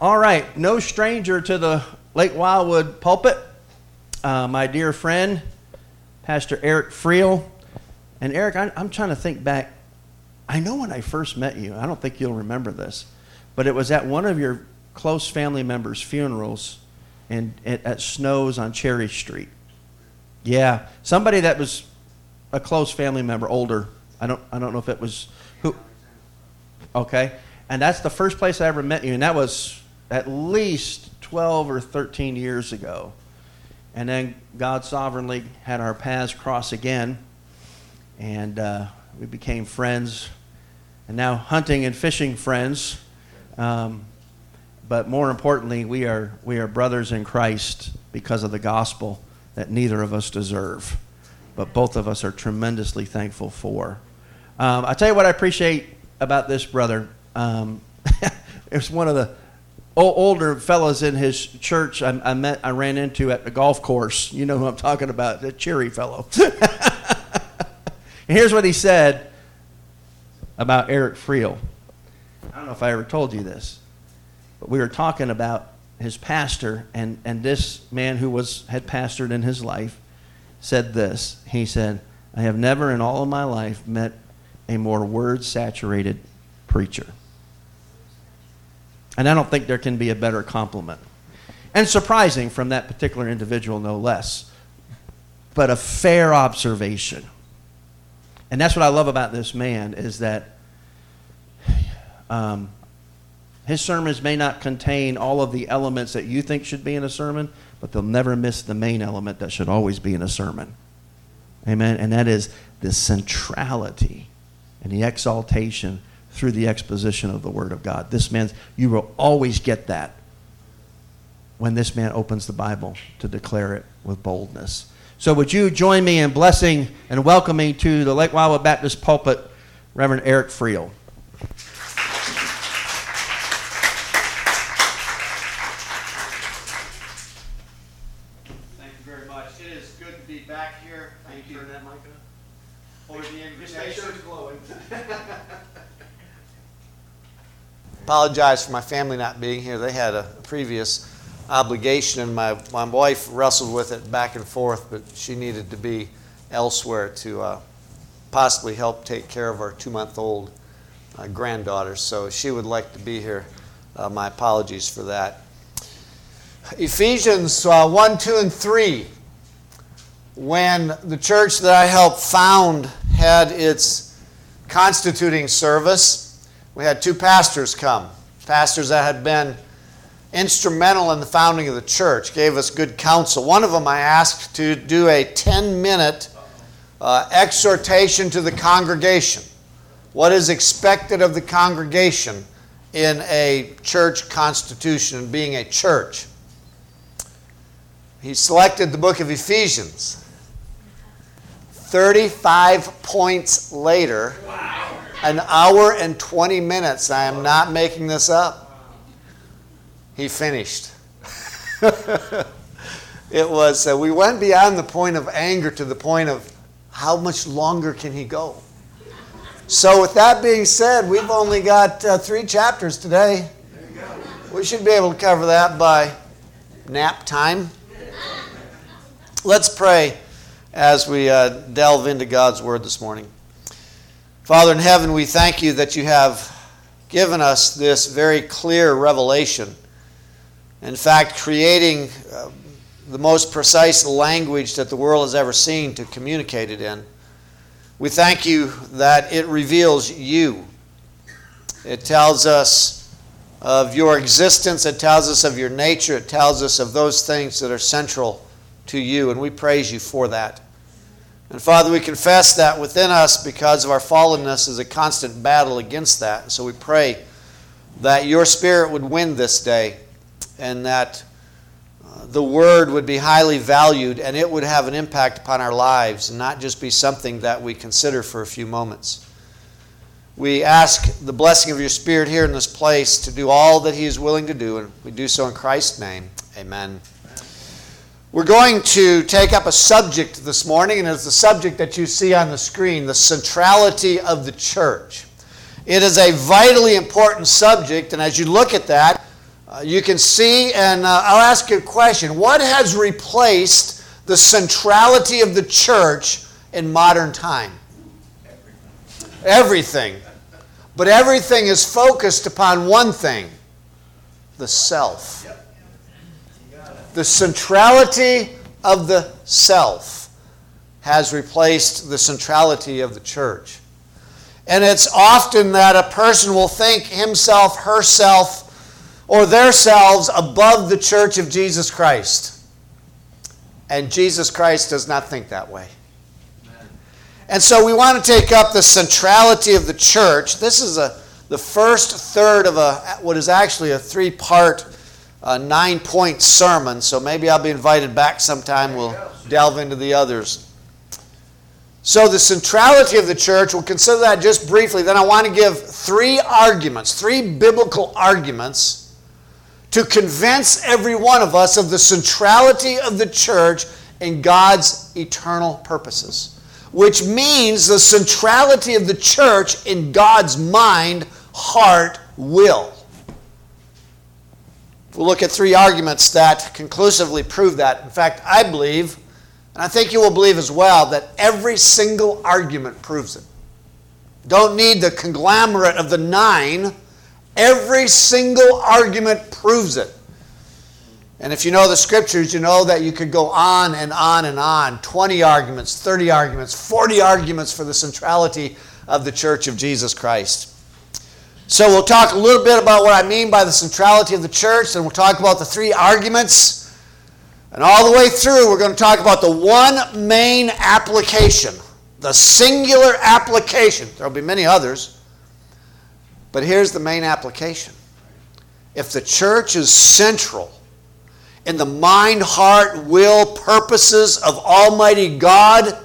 All right, no stranger to the Lake Wildwood pulpit. Uh, my dear friend, Pastor Eric Freel. And Eric, I, I'm trying to think back. I know when I first met you, I don't think you'll remember this, but it was at one of your close family members' funerals in, at, at Snow's on Cherry Street. Yeah, somebody that was a close family member, older. I don't, I don't know if it was who. Okay, and that's the first place I ever met you, and that was at least 12 or 13 years ago. And then God sovereignly had our paths cross again, and uh, we became friends, and now hunting and fishing friends. Um, but more importantly, we are, we are brothers in Christ because of the gospel that neither of us deserve, but both of us are tremendously thankful for. Um, I tell you what I appreciate about this brother. Um, it's one of the older fellows in his church I, I, met, I ran into at the golf course. You know who I'm talking about, the cheery fellow. and here's what he said about Eric Freel. I don't know if I ever told you this, but we were talking about his pastor, and, and this man who was had pastored in his life said this. He said, I have never in all of my life met a more word saturated preacher. And I don't think there can be a better compliment. And surprising from that particular individual, no less. But a fair observation. And that's what I love about this man is that um, his sermons may not contain all of the elements that you think should be in a sermon, but they'll never miss the main element that should always be in a sermon. Amen. And that is the centrality and the exaltation through the exposition of the Word of God. This man, you will always get that when this man opens the Bible to declare it with boldness. So, would you join me in blessing and welcoming to the Lake Wildwood Baptist pulpit, Reverend Eric Freel? Thank you very much. It is good to be back here. Thank you. Turn that mic up. For the Just make sure invitation. it's glowing. Apologize for my family not being here. They had a previous obligation, and my, my wife wrestled with it back and forth, but she needed to be elsewhere to uh, possibly help take care of our two month old uh, granddaughter. So she would like to be here. Uh, my apologies for that. Ephesians uh, 1, 2, and 3. When the church that I helped found had its constituting service, we had two pastors come, pastors that had been instrumental in the founding of the church, gave us good counsel. One of them I asked to do a 10 minute uh, exhortation to the congregation. What is expected of the congregation in a church constitution and being a church? He selected the book of Ephesians. 35 points later, an hour and 20 minutes. I am not making this up. He finished. it was, uh, we went beyond the point of anger to the point of how much longer can he go? So, with that being said, we've only got uh, three chapters today. We should be able to cover that by nap time. Let's pray as we uh, delve into God's Word this morning. Father in heaven, we thank you that you have given us this very clear revelation. In fact, creating uh, the most precise language that the world has ever seen to communicate it in. We thank you that it reveals you. It tells us of your existence, it tells us of your nature, it tells us of those things that are central to you, and we praise you for that. And Father, we confess that within us, because of our fallenness, is a constant battle against that. So we pray that your Spirit would win this day and that uh, the Word would be highly valued and it would have an impact upon our lives and not just be something that we consider for a few moments. We ask the blessing of your Spirit here in this place to do all that He is willing to do, and we do so in Christ's name. Amen. We're going to take up a subject this morning, and it's the subject that you see on the screen the centrality of the church. It is a vitally important subject, and as you look at that, Uh, you can see, and uh, I'll ask you a question what has replaced the centrality of the church in modern time? Everything. But everything is focused upon one thing the self. The centrality of the self has replaced the centrality of the church. And it's often that a person will think himself, herself, or theirselves above the church of Jesus Christ. And Jesus Christ does not think that way. And so we want to take up the centrality of the church. This is a, the first third of a, what is actually a three part, uh, nine point sermon. So maybe I'll be invited back sometime. We'll delve into the others. So, the centrality of the church, we'll consider that just briefly. Then I want to give three arguments, three biblical arguments to convince every one of us of the centrality of the church in God's eternal purposes, which means the centrality of the church in God's mind, heart, will. We'll look at three arguments that conclusively prove that. In fact, I believe and I think you will believe as well that every single argument proves it. Don't need the conglomerate of the nine. Every single argument proves it. And if you know the scriptures, you know that you could go on and on and on 20 arguments, 30 arguments, 40 arguments for the centrality of the church of Jesus Christ. So we'll talk a little bit about what I mean by the centrality of the church, and we'll talk about the three arguments and all the way through, we're going to talk about the one main application, the singular application. There will be many others, but here's the main application. If the church is central in the mind, heart, will, purposes of Almighty God,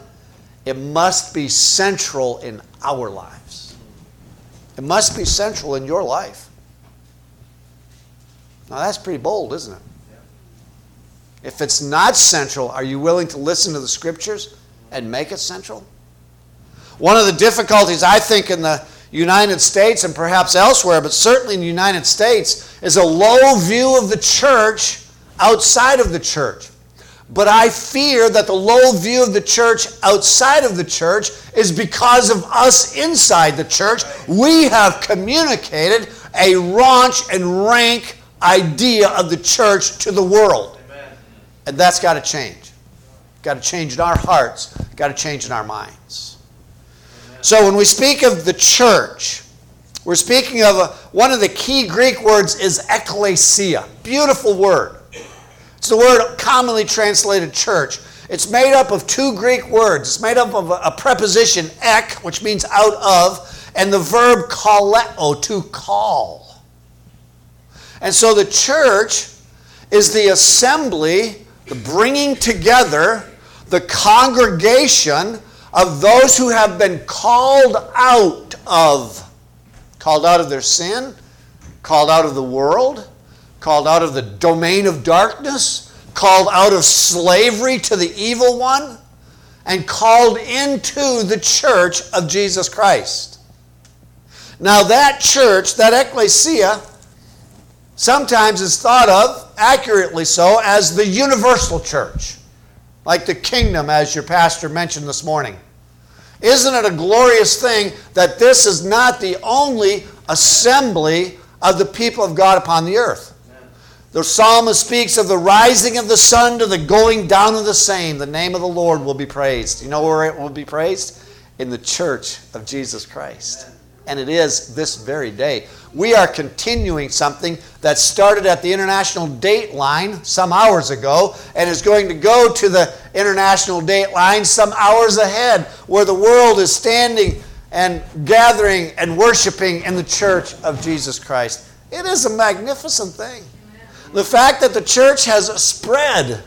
it must be central in our lives. It must be central in your life. Now, that's pretty bold, isn't it? If it's not central, are you willing to listen to the scriptures and make it central? One of the difficulties, I think, in the United States and perhaps elsewhere, but certainly in the United States, is a low view of the church outside of the church. But I fear that the low view of the church outside of the church is because of us inside the church. We have communicated a raunch and rank idea of the church to the world. And that's got to change. Got to change in our hearts, got to change in our minds. So when we speak of the church, we're speaking of a, one of the key Greek words is ekklesia. Beautiful word. It's the word commonly translated church. It's made up of two Greek words. It's made up of a, preposition ek, which means out of, and the verb kaleo, to call. And so the church is the assembly the bringing together the congregation of those who have been called out of called out of their sin called out of the world called out of the domain of darkness called out of slavery to the evil one and called into the church of Jesus Christ now that church that ecclesia sometimes is thought of, accurately so, as the universal church, like the kingdom, as your pastor mentioned this morning. Isn't it a glorious thing that this is not the only assembly of the people of God upon the earth? The psalmist speaks of the rising of the sun to the going down of the same. The name of the Lord will be praised. You know where it will be praised? In the church of Jesus Christ and it is this very day. We are continuing something that started at the International Date Line some hours ago and is going to go to the International Date Line some hours ahead, where the world is standing and gathering and worshiping in the church of Jesus Christ. It is a magnificent thing. The fact that the church has spread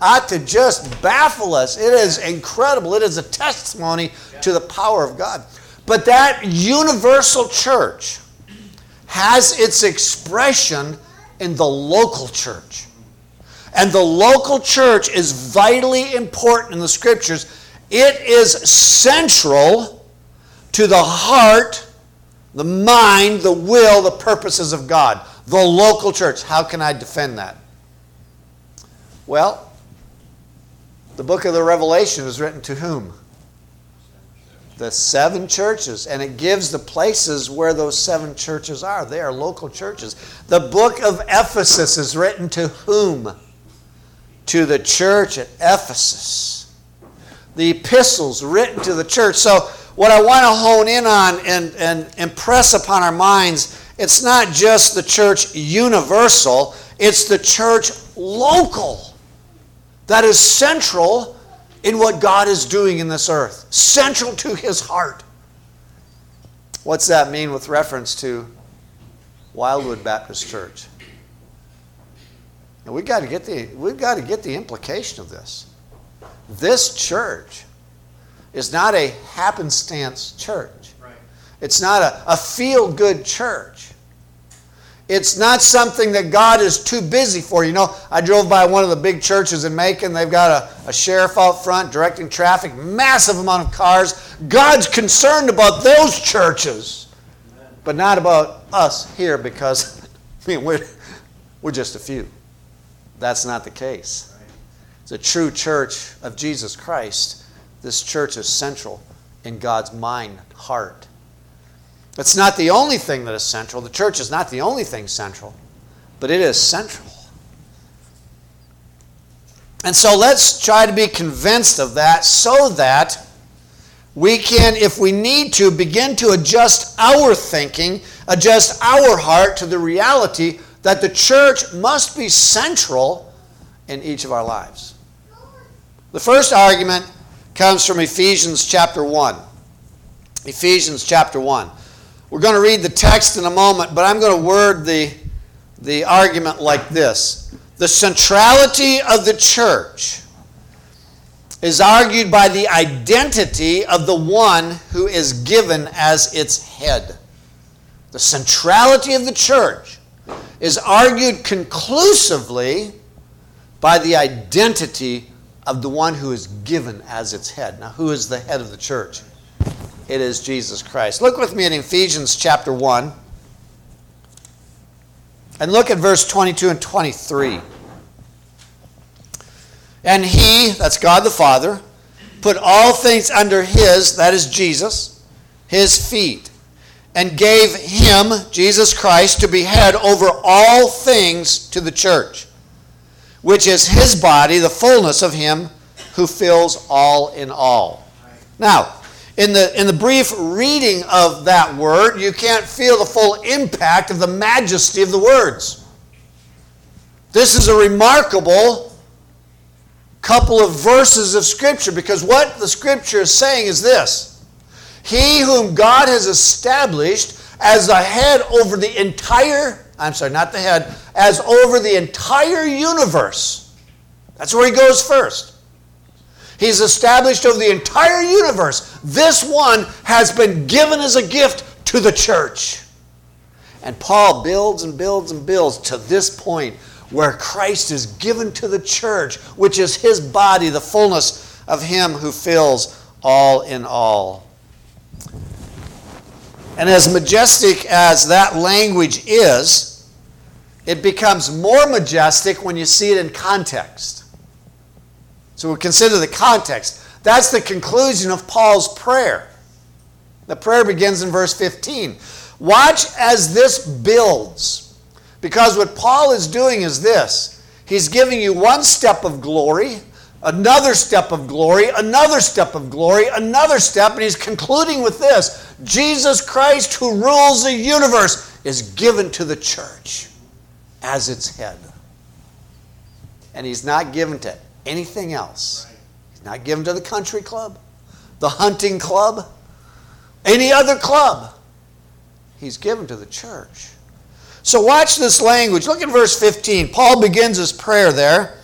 ought to just baffle us. It is incredible. It is a testimony to the power of God. But that universal church has its expression in the local church. And the local church is vitally important in the scriptures. It is central to the heart, the mind, the will, the purposes of God. The local church. How can I defend that? Well, the book of the Revelation is written to whom? The seven churches, and it gives the places where those seven churches are. They are local churches. The book of Ephesus is written to whom? To the church at Ephesus. The epistles written to the church. So, what I want to hone in on and, and impress upon our minds, it's not just the church universal, it's the church local that is central in what God is doing in this earth, central to his heart. What's that mean with reference to Wildwood Baptist Church? And we've got to get the, we've got to get the implication of this. This church is not a happenstance church. It's not a, a feel good church. It's not something that God is too busy for. You know, I drove by one of the big churches in Macon. They've got a, a sheriff out front directing traffic, massive amount of cars. God's concerned about those churches, but not about us here because I mean, we're, we're just a few. That's not the case. It's a true church of Jesus Christ. This church is central in God's mind, heart. It's not the only thing that is central. The church is not the only thing central, but it is central. And so let's try to be convinced of that so that we can, if we need to, begin to adjust our thinking, adjust our heart to the reality that the church must be central in each of our lives. The first argument comes from Ephesians chapter 1. Ephesians chapter 1. We're going to read the text in a moment, but I'm going to word the, the argument like this The centrality of the church is argued by the identity of the one who is given as its head. The centrality of the church is argued conclusively by the identity of the one who is given as its head. Now, who is the head of the church? It is Jesus Christ. Look with me in Ephesians chapter 1 and look at verse 22 and 23. And he, that's God the Father, put all things under his, that is Jesus, his feet, and gave him, Jesus Christ, to be head over all things to the church, which is his body, the fullness of him who fills all in all. Now, in the, in the brief reading of that word, you can't feel the full impact of the majesty of the words. This is a remarkable couple of verses of Scripture because what the Scripture is saying is this He whom God has established as the head over the entire, I'm sorry, not the head, as over the entire universe. That's where he goes first. He's established over the entire universe. This one has been given as a gift to the church. And Paul builds and builds and builds to this point where Christ is given to the church, which is his body, the fullness of him who fills all in all. And as majestic as that language is, it becomes more majestic when you see it in context. So we consider the context. That's the conclusion of Paul's prayer. The prayer begins in verse 15. Watch as this builds. Because what Paul is doing is this he's giving you one step of glory, another step of glory, another step of glory, another step, and he's concluding with this Jesus Christ, who rules the universe, is given to the church as its head. And he's not given to anything else. He's not given to the country club, the hunting club, any other club. He's given to the church. So watch this language. Look at verse 15. Paul begins his prayer there.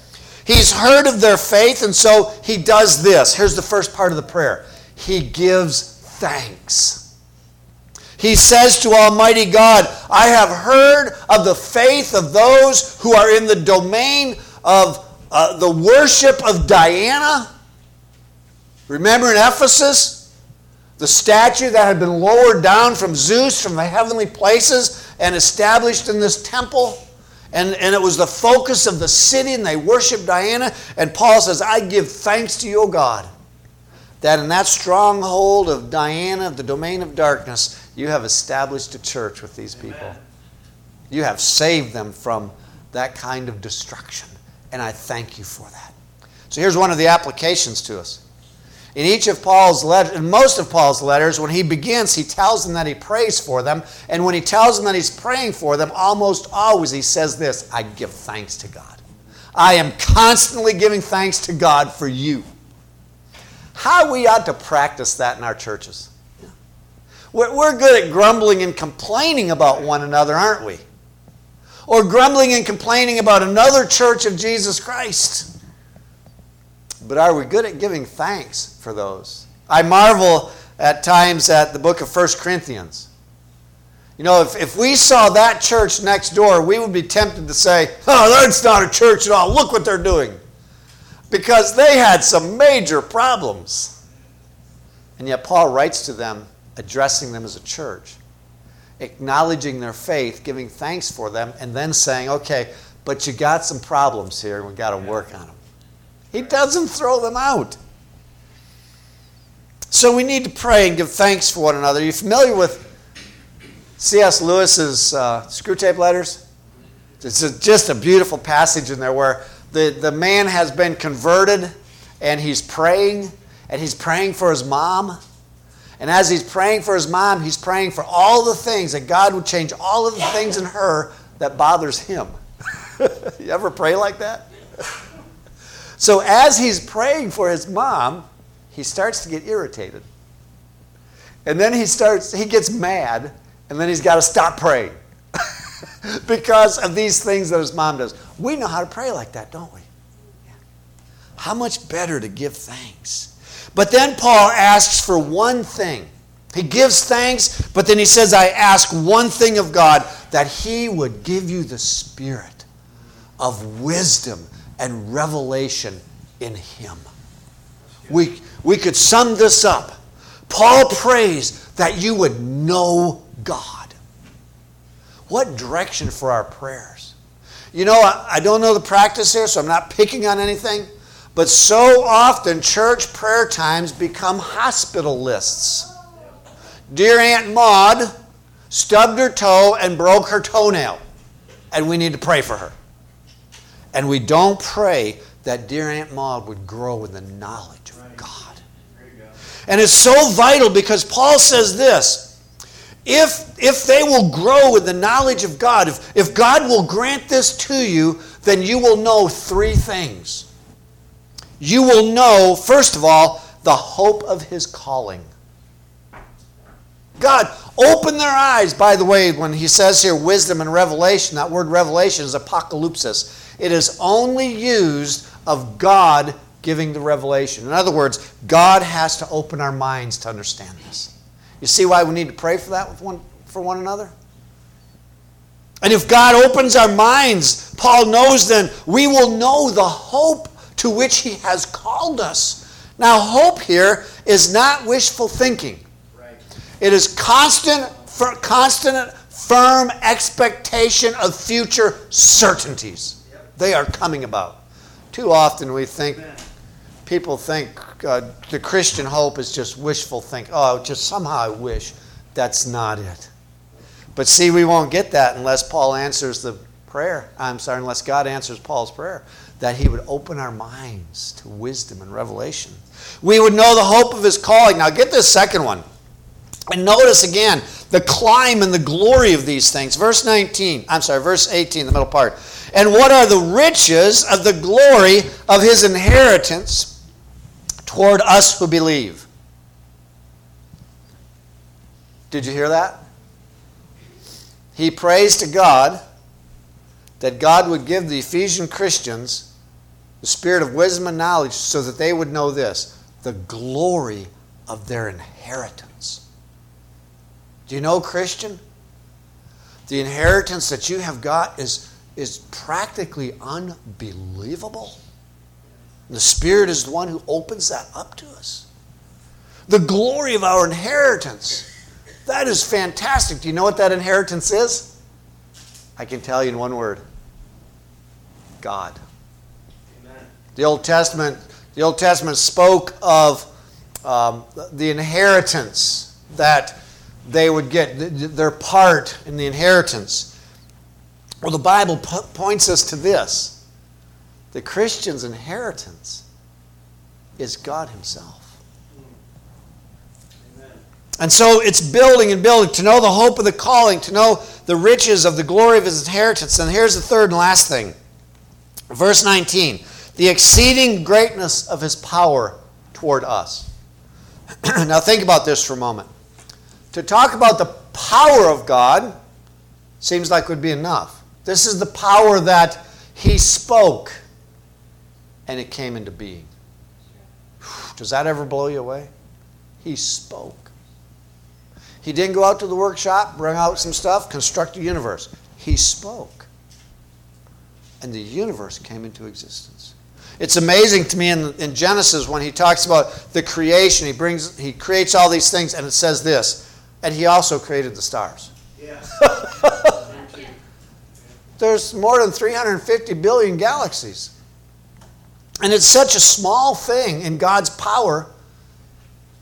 He's heard of their faith, and so he does this. Here's the first part of the prayer He gives thanks. He says to Almighty God, I have heard of the faith of those who are in the domain of uh, the worship of Diana. Remember in Ephesus? The statue that had been lowered down from Zeus from the heavenly places and established in this temple. And, and it was the focus of the city, and they worshiped Diana. And Paul says, I give thanks to your God, that in that stronghold of Diana, the domain of darkness, you have established a church with these people. Amen. You have saved them from that kind of destruction. And I thank you for that. So here's one of the applications to us. In each of Paul's letters, in most of Paul's letters, when he begins, he tells them that he prays for them. And when he tells them that he's praying for them, almost always he says this I give thanks to God. I am constantly giving thanks to God for you. How we ought to practice that in our churches. We're good at grumbling and complaining about one another, aren't we? Or grumbling and complaining about another church of Jesus Christ. But are we good at giving thanks for those? I marvel at times at the book of 1 Corinthians. You know, if, if we saw that church next door, we would be tempted to say, oh, that's not a church at all. Look what they're doing. Because they had some major problems. And yet, Paul writes to them, addressing them as a church, acknowledging their faith, giving thanks for them, and then saying, okay, but you got some problems here, and we've got to work on them. He doesn't throw them out. So we need to pray and give thanks for one another. Are you familiar with C.S. Lewis's uh, Screwtape Letters? It's a, just a beautiful passage in there where the, the man has been converted and he's praying, and he's praying for his mom. And as he's praying for his mom, he's praying for all the things that God would change all of the things in her that bothers him. you ever pray like that? So as he's praying for his mom, he starts to get irritated. And then he starts, he gets mad, and then he's got to stop praying because of these things that his mom does. We know how to pray like that, don't we? How much better to give thanks. But then Paul asks for one thing. He gives thanks, but then he says, I ask one thing of God that he would give you the spirit of wisdom and revelation in Him. We, we could sum this up. Paul prays that you would know God. What direction for our prayers? You know, I, I don't know the practice here, so I'm not picking on anything, but so often church prayer times become hospital lists. Dear Aunt Maud stubbed her toe and broke her toenail, and we need to pray for her and we don't pray that dear Aunt Maud would grow in the knowledge of God. And it's so vital because Paul says this if, if they will grow in the knowledge of God, if, if God will grant this to you, then you will know three things. You will know, first of all, the hope of his calling. God, open their eyes. By the way, when he says here wisdom and revelation, that word revelation is apocalypsis. It is only used of God giving the revelation. In other words, God has to open our minds to understand this. You see why we need to pray for that with one, for one another? And if God opens our minds, Paul knows then we will know the hope to which he has called us. Now, hope here is not wishful thinking. It is constant, constant, firm expectation of future certainties. They are coming about. Too often we think, people think uh, the Christian hope is just wishful thinking. Oh, just somehow I wish. That's not it. But see, we won't get that unless Paul answers the prayer. I'm sorry, unless God answers Paul's prayer, that he would open our minds to wisdom and revelation. We would know the hope of his calling. Now, get this second one. And notice again the climb and the glory of these things. Verse 19, I'm sorry, verse 18, the middle part. And what are the riches of the glory of his inheritance toward us who believe? Did you hear that? He prays to God that God would give the Ephesian Christians the spirit of wisdom and knowledge so that they would know this the glory of their inheritance. Do you know, Christian? The inheritance that you have got is is practically unbelievable. The Spirit is the one who opens that up to us. The glory of our inheritance. That is fantastic. Do you know what that inheritance is? I can tell you in one word God. Amen. The Old Testament, the Old Testament spoke of um, the inheritance that they would get, their part in the inheritance. Well, the Bible points us to this the Christian's inheritance is God Himself. And so it's building and building to know the hope of the calling, to know the riches of the glory of his inheritance. And here's the third and last thing. Verse 19 the exceeding greatness of his power toward us. now think about this for a moment. To talk about the power of God seems like would be enough. This is the power that he spoke and it came into being. Does that ever blow you away? He spoke. He didn't go out to the workshop, bring out some stuff, construct a universe. He spoke. And the universe came into existence. It's amazing to me in, in Genesis when he talks about the creation. He brings he creates all these things and it says this, and he also created the stars. Yeah. There's more than 350 billion galaxies. And it's such a small thing in God's power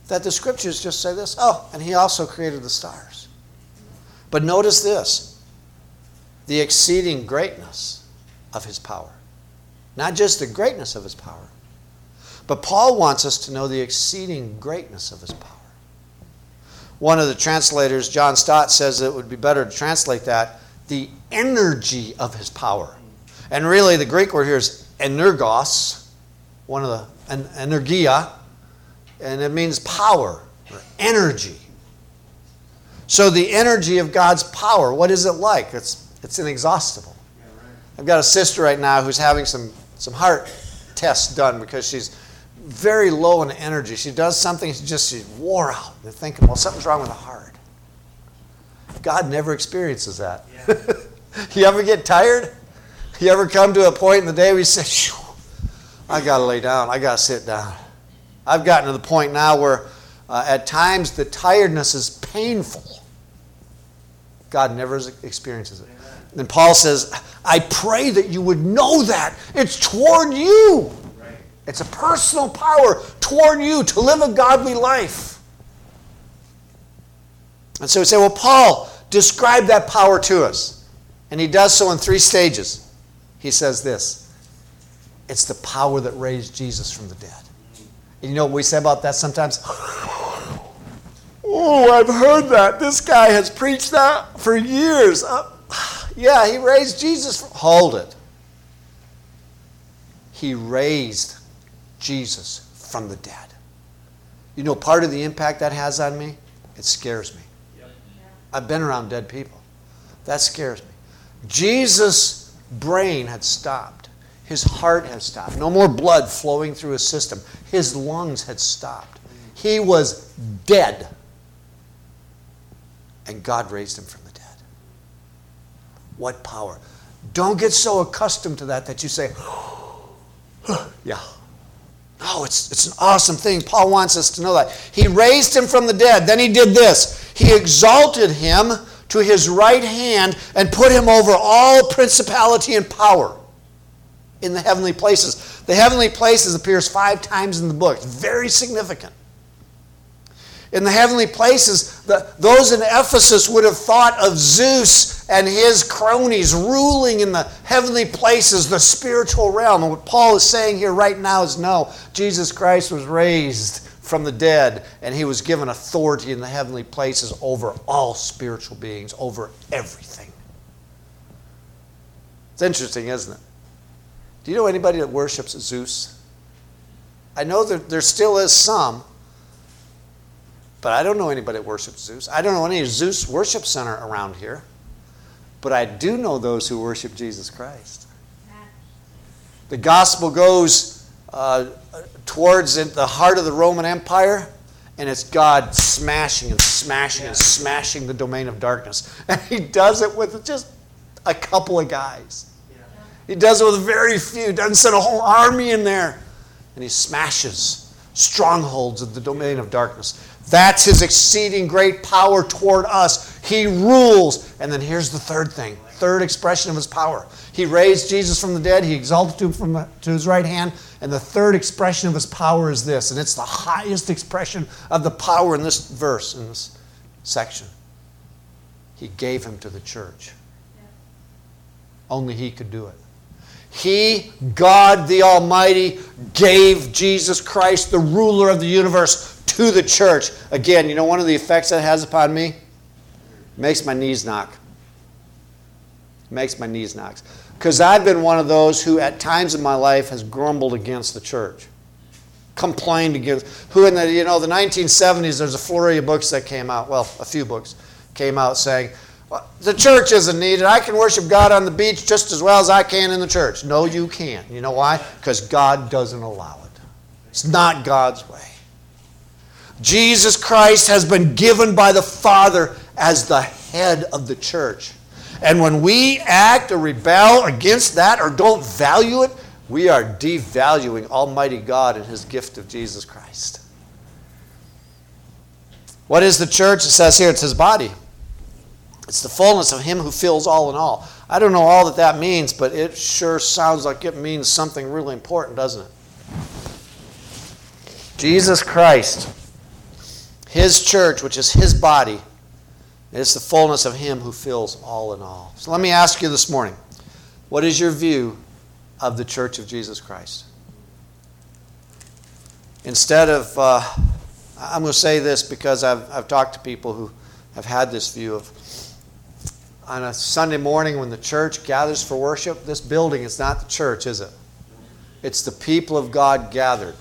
that the scriptures just say this oh, and he also created the stars. But notice this the exceeding greatness of his power. Not just the greatness of his power, but Paul wants us to know the exceeding greatness of his power. One of the translators, John Stott, says it would be better to translate that the energy of his power. And really, the Greek word here is energos, one of the, energia, and it means power or energy. So the energy of God's power, what is it like? It's it's inexhaustible. I've got a sister right now who's having some some heart tests done because she's very low in energy. She does something, she just she's wore out. They're thinking, well, something's wrong with the heart. God never experiences that. You ever get tired? You ever come to a point in the day where you say, I got to lay down, I got to sit down. I've gotten to the point now where uh, at times the tiredness is painful. God never experiences it. And Paul says, I pray that you would know that. It's toward you. It's a personal power toward you to live a godly life. And so we say, well, Paul, describe that power to us. And he does so in three stages. He says this it's the power that raised Jesus from the dead. And you know what we say about that sometimes? Oh, I've heard that. This guy has preached that for years. Uh, yeah, he raised Jesus. From, hold it. He raised Jesus from the dead. You know, part of the impact that has on me? It scares me. Yep. I've been around dead people. That scares me. Jesus' brain had stopped. His heart had stopped. No more blood flowing through his system. His lungs had stopped. He was dead. And God raised him from the dead. What power. Don't get so accustomed to that that you say, yeah. No, it's, it's an awesome thing. Paul wants us to know that. He raised him from the dead. Then he did this. He exalted him to his right hand and put him over all principality and power in the heavenly places. The heavenly places appears five times in the book. Very significant. In the heavenly places, the, those in Ephesus would have thought of Zeus and his cronies ruling in the heavenly places, the spiritual realm. And what Paul is saying here right now is no, Jesus Christ was raised from the dead, and he was given authority in the heavenly places over all spiritual beings, over everything. It's interesting, isn't it? Do you know anybody that worships Zeus? I know that there still is some, but I don't know anybody that worships Zeus. I don't know any Zeus worship center around here, but I do know those who worship Jesus Christ. The gospel goes uh, towards the heart of the Roman Empire, and it's God smashing and smashing and smashing the domain of darkness. And he does it with just a couple of guys. He does it with very few. Doesn't send a whole army in there. And he smashes strongholds of the domain of darkness. That's his exceeding great power toward us. He rules. And then here's the third thing third expression of his power. He raised Jesus from the dead, he exalted him from, to his right hand. And the third expression of his power is this, and it's the highest expression of the power in this verse, in this section. He gave him to the church. Only he could do it. He, God the Almighty, gave Jesus Christ, the ruler of the universe, to the church. Again, you know one of the effects that has upon me? Makes my knees knock. Makes my knees knock. Because I've been one of those who, at times in my life, has grumbled against the church, complained against. Who in the you know the 1970s, there's a flurry of books that came out. Well, a few books came out saying the church isn't needed. I can worship God on the beach just as well as I can in the church. No, you can't. You know why? Because God doesn't allow it. It's not God's way. Jesus Christ has been given by the Father as the head of the church. And when we act or rebel against that or don't value it, we are devaluing Almighty God and His gift of Jesus Christ. What is the church? It says here it's His body. It's the fullness of Him who fills all in all. I don't know all that that means, but it sure sounds like it means something really important, doesn't it? Jesus Christ, His church, which is His body, it's the fullness of Him who fills all in all. So let me ask you this morning what is your view of the church of Jesus Christ? Instead of, uh, I'm going to say this because I've, I've talked to people who have had this view of on a Sunday morning when the church gathers for worship, this building is not the church, is it? It's the people of God gathered.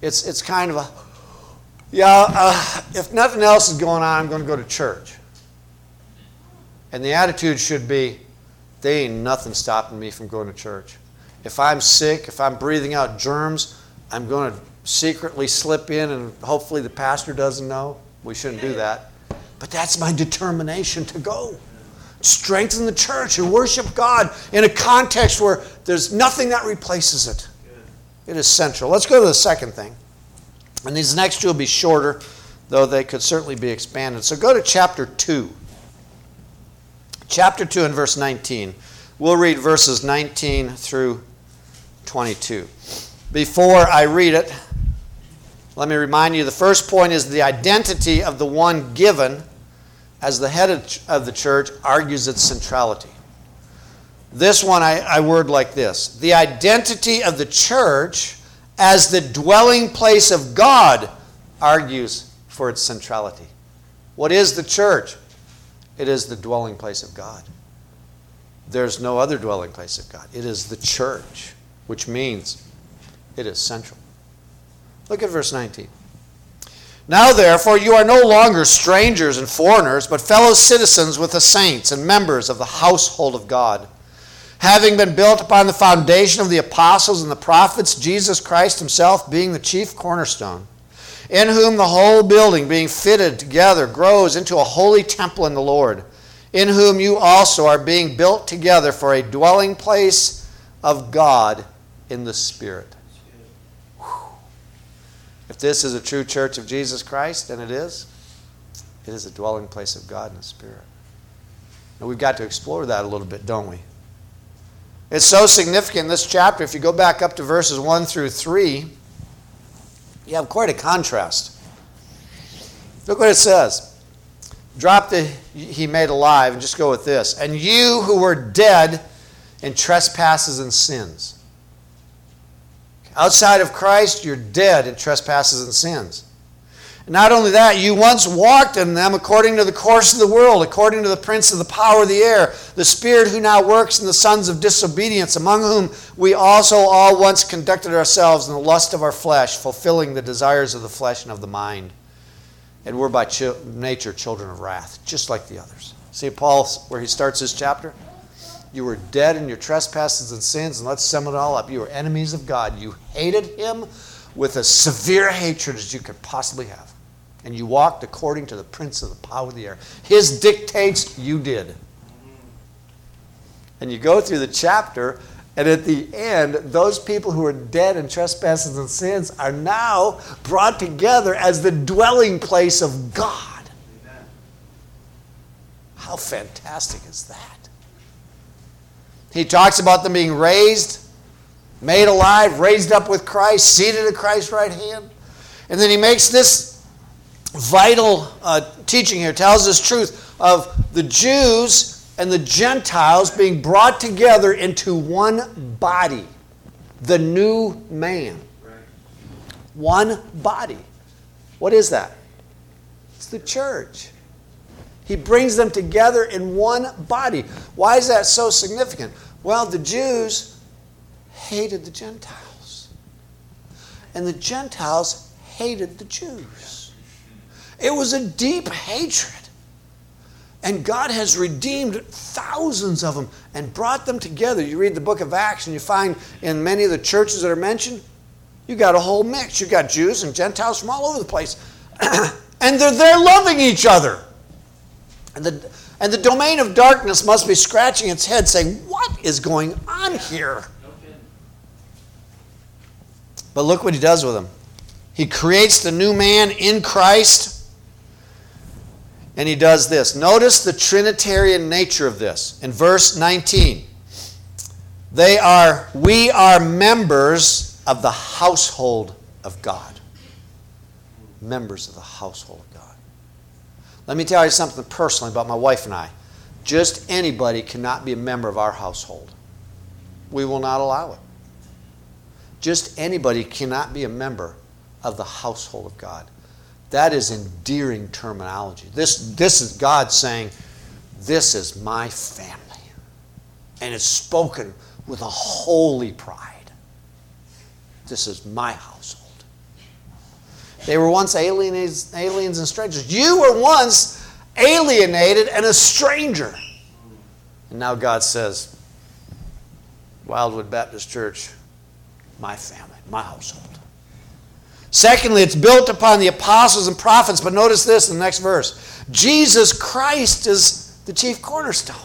It's, it's kind of a, yeah, uh, if nothing else is going on, I'm going to go to church. And the attitude should be, they ain't nothing stopping me from going to church. If I'm sick, if I'm breathing out germs, I'm going to secretly slip in and hopefully the pastor doesn't know. We shouldn't do that. But that's my determination to go strengthen the church and worship God in a context where there's nothing that replaces it. It is central. Let's go to the second thing. And these next two will be shorter, though they could certainly be expanded. So go to chapter 2. Chapter 2 and verse 19. We'll read verses 19 through 22. Before I read it, let me remind you the first point is the identity of the one given as the head of the church, argues its centrality. This one I, I word like this The identity of the church as the dwelling place of God argues for its centrality. What is the church? It is the dwelling place of God. There's no other dwelling place of God. It is the church, which means it is central. Look at verse 19. Now, therefore, you are no longer strangers and foreigners, but fellow citizens with the saints and members of the household of God, having been built upon the foundation of the apostles and the prophets, Jesus Christ himself being the chief cornerstone, in whom the whole building, being fitted together, grows into a holy temple in the Lord, in whom you also are being built together for a dwelling place of God in the Spirit. If this is a true church of Jesus Christ, and it is, it is a dwelling place of God in the Spirit. And we've got to explore that a little bit, don't we? It's so significant in this chapter. If you go back up to verses 1 through 3, you have quite a contrast. Look what it says. Drop the he made alive and just go with this. And you who were dead in trespasses and sins. Outside of Christ, you're dead in trespasses and sins. not only that, you once walked in them according to the course of the world, according to the prince of the power of the air, the spirit who now works in the sons of disobedience, among whom we also all once conducted ourselves in the lust of our flesh, fulfilling the desires of the flesh and of the mind. And we're by nature children of wrath, just like the others. See Paul, where he starts this chapter? You were dead in your trespasses and sins, and let's sum it all up. You were enemies of God. You hated Him with as severe hatred as you could possibly have. And you walked according to the prince of the power of the air. His dictates, you did. And you go through the chapter, And at the end, those people who are dead in trespasses and sins are now brought together as the dwelling place of God. How fantastic is that? He talks about them being raised, made alive, raised up with Christ, seated at Christ's right hand. And then he makes this vital uh, teaching here, tells us truth of the Jews and the Gentiles being brought together into one body, the new man. One body. What is that? It's the church. He brings them together in one body. Why is that so significant? Well, the Jews hated the Gentiles, and the Gentiles hated the Jews. It was a deep hatred. And God has redeemed thousands of them and brought them together. You read the book of Acts and you find in many of the churches that are mentioned, you got a whole mix. You got Jews and Gentiles from all over the place. and they're there loving each other. And the, and the domain of darkness must be scratching its head saying, What is going on here? But look what he does with them. He creates the new man in Christ and he does this. Notice the Trinitarian nature of this. In verse 19, they are, we are members of the household of God. Members of the household of God. Let me tell you something personally about my wife and I. Just anybody cannot be a member of our household. We will not allow it. Just anybody cannot be a member of the household of God. That is endearing terminology. This, this is God saying, This is my family. And it's spoken with a holy pride. This is my household. They were once aliens, aliens and strangers. You were once alienated and a stranger. And now God says, Wildwood Baptist Church, my family, my household. Secondly, it's built upon the apostles and prophets. But notice this in the next verse Jesus Christ is the chief cornerstone.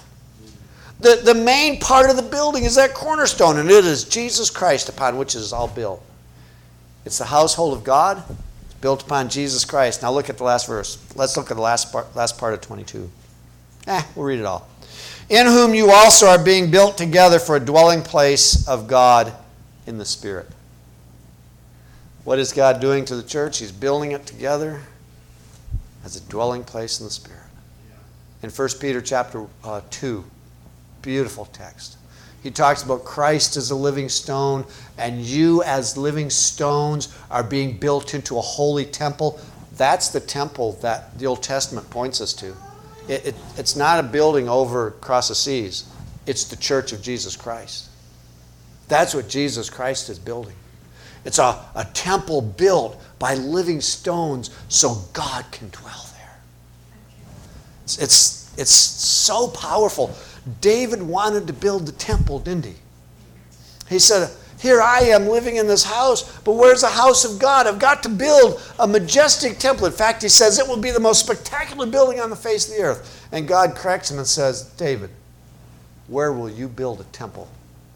The, the main part of the building is that cornerstone, and it is Jesus Christ upon which it is all built. It's the household of God, built upon Jesus Christ. Now look at the last verse. Let's look at the last part, last part of 22. Eh, we'll read it all. In whom you also are being built together for a dwelling place of God in the Spirit. What is God doing to the church? He's building it together as a dwelling place in the Spirit. In 1 Peter chapter uh, 2, beautiful text. He talks about Christ as a living stone, and you, as living stones, are being built into a holy temple. That's the temple that the Old Testament points us to. It, it, it's not a building over across the seas, it's the church of Jesus Christ. That's what Jesus Christ is building. It's a, a temple built by living stones so God can dwell there. It's, it's, it's so powerful. David wanted to build the temple, didn't he? He said, Here I am living in this house, but where's the house of God? I've got to build a majestic temple. In fact, he says it will be the most spectacular building on the face of the earth. And God corrects him and says, David, where will you build a temple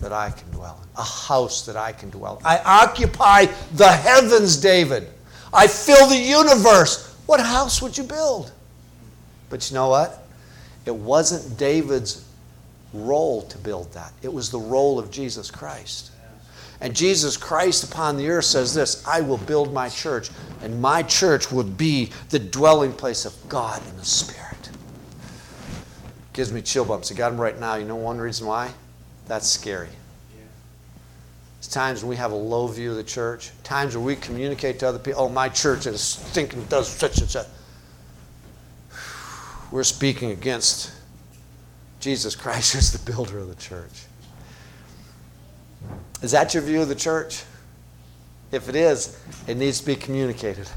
that I can dwell in, a house that I can dwell in. I occupy the heavens, David. I fill the universe. What house would you build? But you know what? It wasn't David's role to build that, it was the role of Jesus Christ. And Jesus Christ upon the earth says this I will build my church, and my church will be the dwelling place of God in the Spirit. Gives me chill bumps. I got them right now. You know one reason why? That's scary. It's times when we have a low view of the church, times where we communicate to other people, oh, my church is stinking, does such and such. We're speaking against Jesus Christ is the builder of the church. Is that your view of the church? If it is, it needs to be communicated.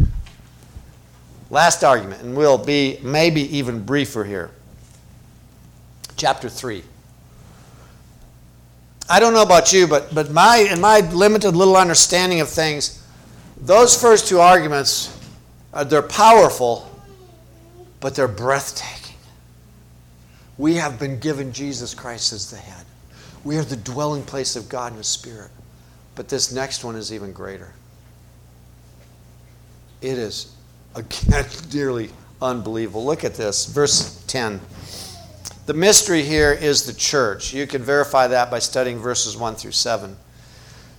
Last argument, and we'll be maybe even briefer here. Chapter 3. I don't know about you, but, but my, in my limited little understanding of things, those first two arguments, they're powerful, but they're breathtaking. We have been given Jesus Christ as the head. We are the dwelling place of God in His Spirit. But this next one is even greater. It is, again, dearly unbelievable. Look at this, verse 10. The mystery here is the church. You can verify that by studying verses 1 through 7.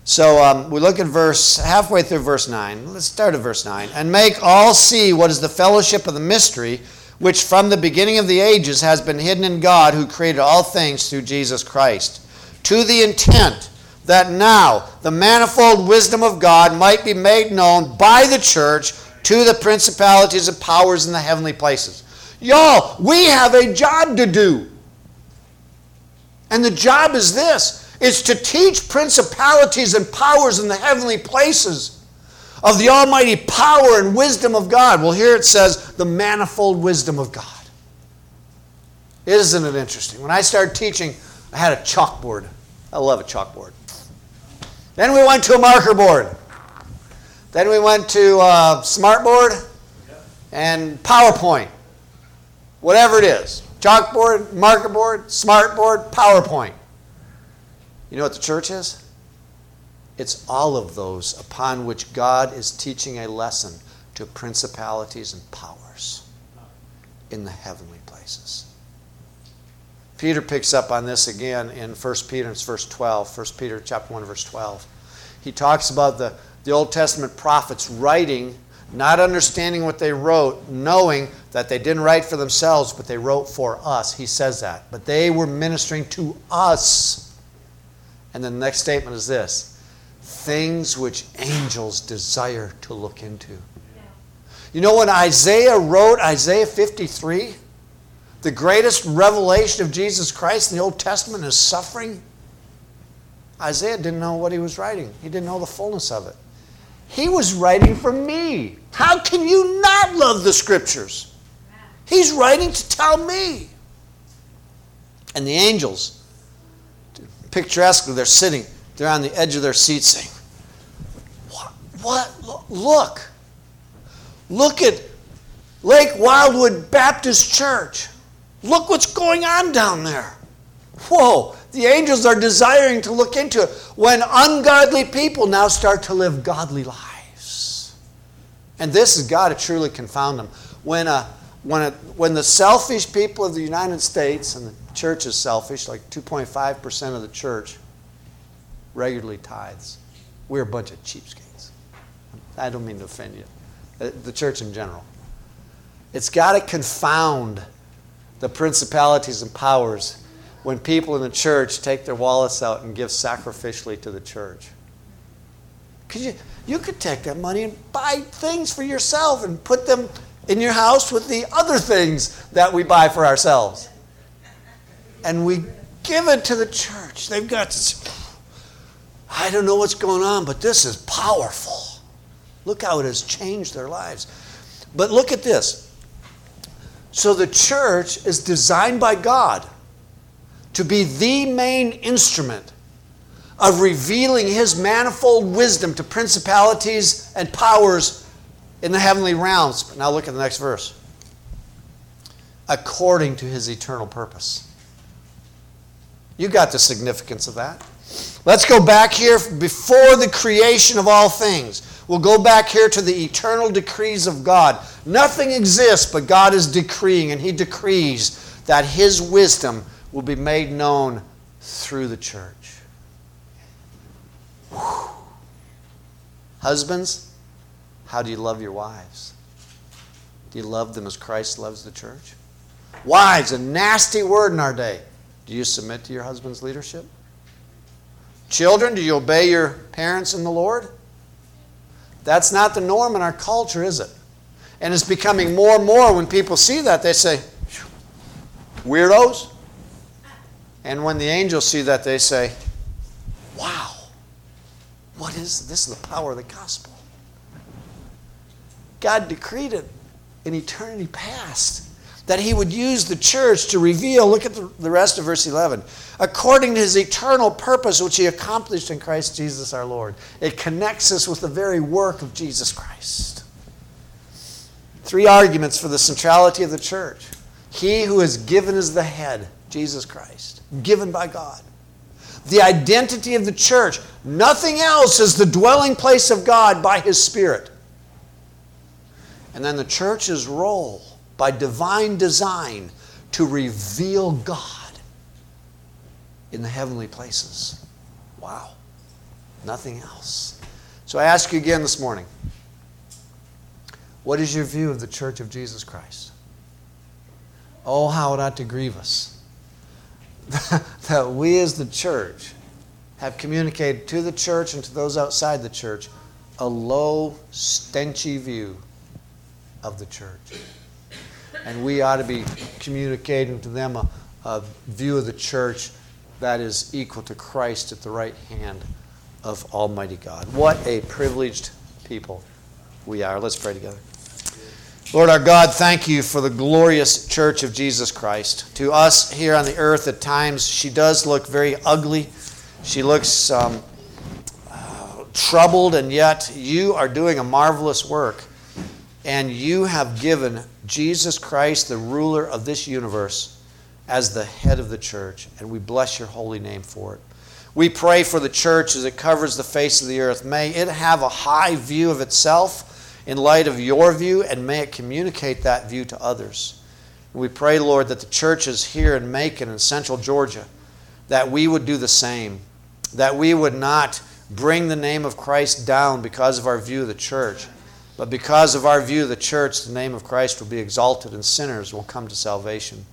So um, we look at verse, halfway through verse 9. Let's start at verse 9. And make all see what is the fellowship of the mystery, which from the beginning of the ages has been hidden in God, who created all things through Jesus Christ, to the intent that now the manifold wisdom of God might be made known by the church to the principalities and powers in the heavenly places. Y'all, we have a job to do. And the job is this is to teach principalities and powers in the heavenly places of the almighty power and wisdom of God. Well, here it says the manifold wisdom of God. Isn't it interesting? When I started teaching, I had a chalkboard. I love a chalkboard. Then we went to a marker board. Then we went to smartboard and PowerPoint. Whatever it is. Chalkboard, marker board, smartboard, PowerPoint. You know what the church is? It's all of those upon which God is teaching a lesson to principalities and powers in the heavenly places. Peter picks up on this again in 1 Peter, it's verse 12, 1 Peter chapter 1, verse 12. He talks about the, the Old Testament prophets writing, not understanding what they wrote, knowing that they didn't write for themselves, but they wrote for us. He says that. But they were ministering to us and then the next statement is this things which angels desire to look into. You know, when Isaiah wrote Isaiah 53, the greatest revelation of Jesus Christ in the Old Testament is suffering. Isaiah didn't know what he was writing, he didn't know the fullness of it. He was writing for me. How can you not love the scriptures? He's writing to tell me. And the angels picturesquely, they're sitting, they're on the edge of their seat saying, What? what? Look. Look at Lake Wildwood Baptist Church. Look what's going on down there. Whoa, the angels are desiring to look into it when ungodly people now start to live godly lives. And this has got to truly confound them. When, a, uh, when, a, when the selfish people of the United States and the church is selfish, like 2.5% of the church regularly tithes. We're a bunch of cheapskates. I don't mean to offend you. Uh, the church in general. It's got to confound the principalities and powers when people in the church take their wallets out and give sacrificially to the church. Could you, you could take that money and buy things for yourself and put them in your house with the other things that we buy for ourselves and we give it to the church. They've got I don't know what's going on, but this is powerful. Look how it has changed their lives. But look at this. So the church is designed by God to be the main instrument of revealing his manifold wisdom to principalities and powers in the heavenly realms. But now look at the next verse. According to his eternal purpose. You got the significance of that. Let's go back here before the creation of all things. We'll go back here to the eternal decrees of God. Nothing exists, but God is decreeing, and He decrees that His wisdom will be made known through the church. Whew. Husbands, how do you love your wives? Do you love them as Christ loves the church? Wives, a nasty word in our day. Do you submit to your husband's leadership? Children, do you obey your parents in the Lord? That's not the norm in our culture, is it? And it's becoming more and more when people see that, they say, weirdos. And when the angels see that, they say, wow, what is this? Is the power of the gospel. God decreed it in eternity past that he would use the church to reveal, look at the, rest of verse 11, according to his eternal purpose which he accomplished in Christ Jesus our Lord. It connects us with the very work of Jesus Christ. Three arguments for the centrality of the church. He who is given as the head, Jesus Christ, given by God. the identity of the church. Nothing else is the dwelling place of God by His Spirit. And then the church's role by divine design to reveal God in the heavenly places. Wow. Nothing else. So I ask you again this morning what is your view of the church of Jesus Christ? Oh, how it ought to grieve us that we as the church have communicated to the church and to those outside the church a low, stenchy view of the church. And we ought to be communicating to them a, a view of the church that is equal to Christ at the right hand of Almighty God. What a privileged people we are. Let's pray together. Lord our God, thank you for the glorious church of Jesus Christ. To us here on the earth, at times, she does look very ugly. She looks um, uh, troubled, and yet you are doing a marvelous work. And you have given Jesus Christ, the ruler of this universe, as the head of the church. And we bless your holy name for it. We pray for the church as it covers the face of the earth. May it have a high view of itself in light of your view, and may it communicate that view to others. We pray, Lord, that the churches here in Macon and Central Georgia, that we would do the same, that we would not bring the name of Christ down because of our view of the church, but because of our view of the church, the name of Christ will be exalted and sinners will come to salvation.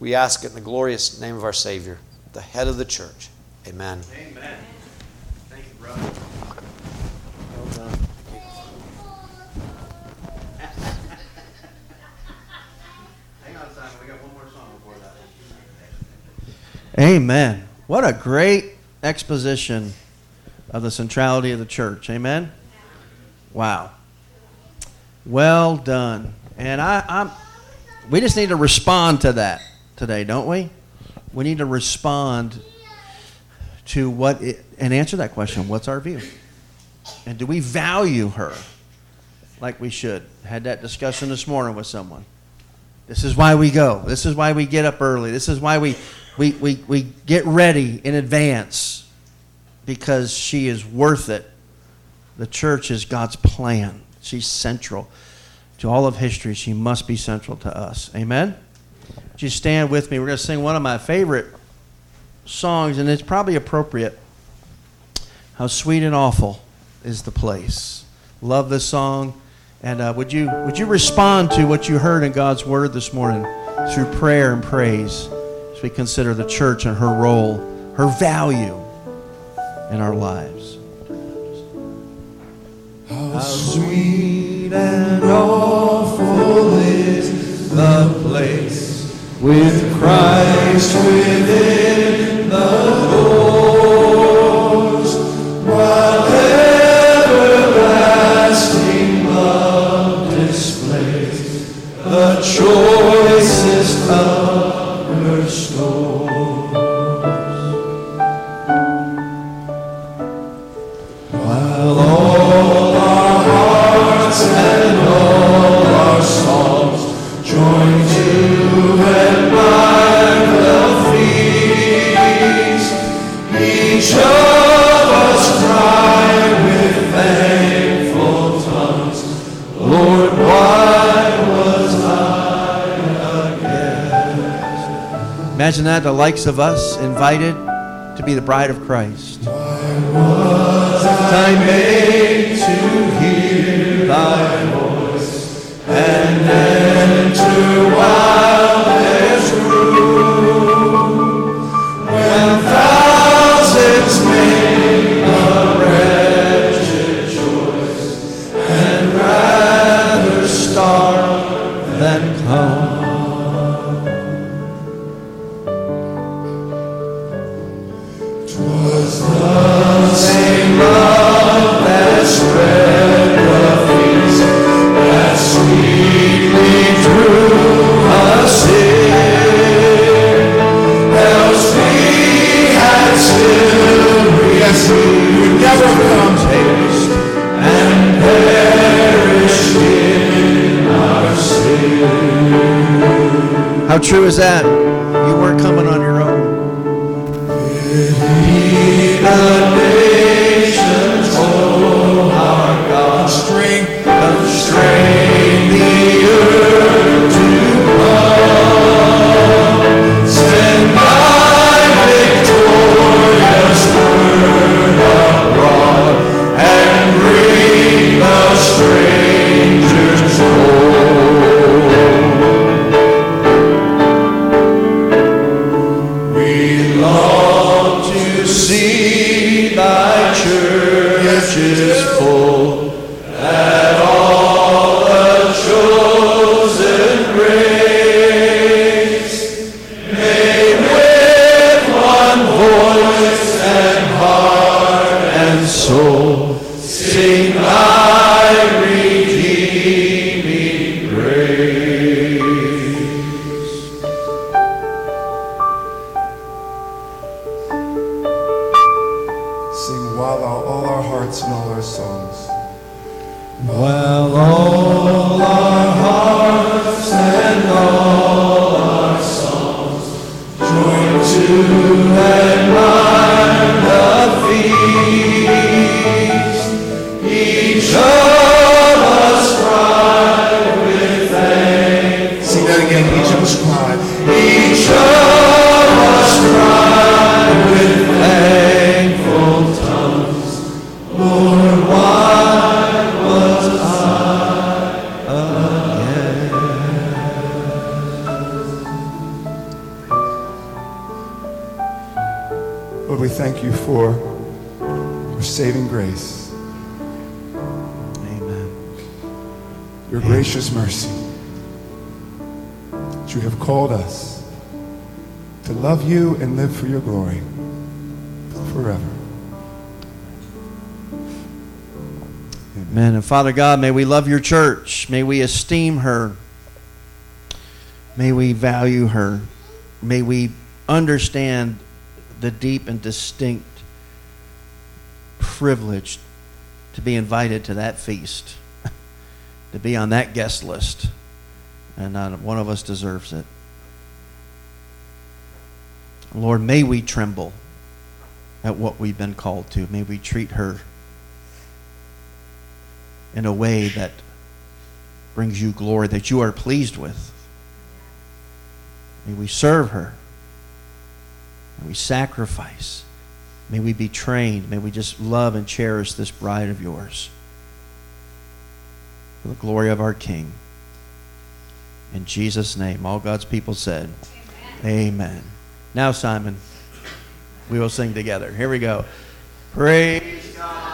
We ask it in the glorious name of our Savior, the head of the church. Amen. Amen. Thank you, brother. Amen. What a great exposition of the centrality of the church. Amen. Wow. Well done. And I, I'm. We just need to respond to that today, don't we? We need to respond to what it, and answer that question. What's our view? And do we value her like we should? Had that discussion this morning with someone. This is why we go. This is why we get up early. This is why we we, we, we get ready in advance because she is worth it. The church is God's plan. She's central to all of history. She must be central to us. Amen? You stand with me? We're going to sing one of my favorite songs, and it's probably appropriate. How sweet and awful is the place. Love this song. And uh, would, you, would you respond to what you heard in God's word this morning through prayer and praise? as we consider the church and her role, her value in our lives. How sweet and awful is the place with Christ within the doors, Imagine that, the likes of us invited to be the bride of Christ. was I made to hear thy voice and enter wildest room Father God, may we love your church. May we esteem her. May we value her. May we understand the deep and distinct privilege to be invited to that feast, to be on that guest list. And not one of us deserves it. Lord, may we tremble at what we've been called to. May we treat her in a way that brings you glory, that you are pleased with. May we serve her. May we sacrifice. May we be trained. May we just love and cherish this bride of yours. For the glory of our King. In Jesus' name, all God's people said, Amen. Amen. Now, Simon, we will sing together. Here we go. Praise God.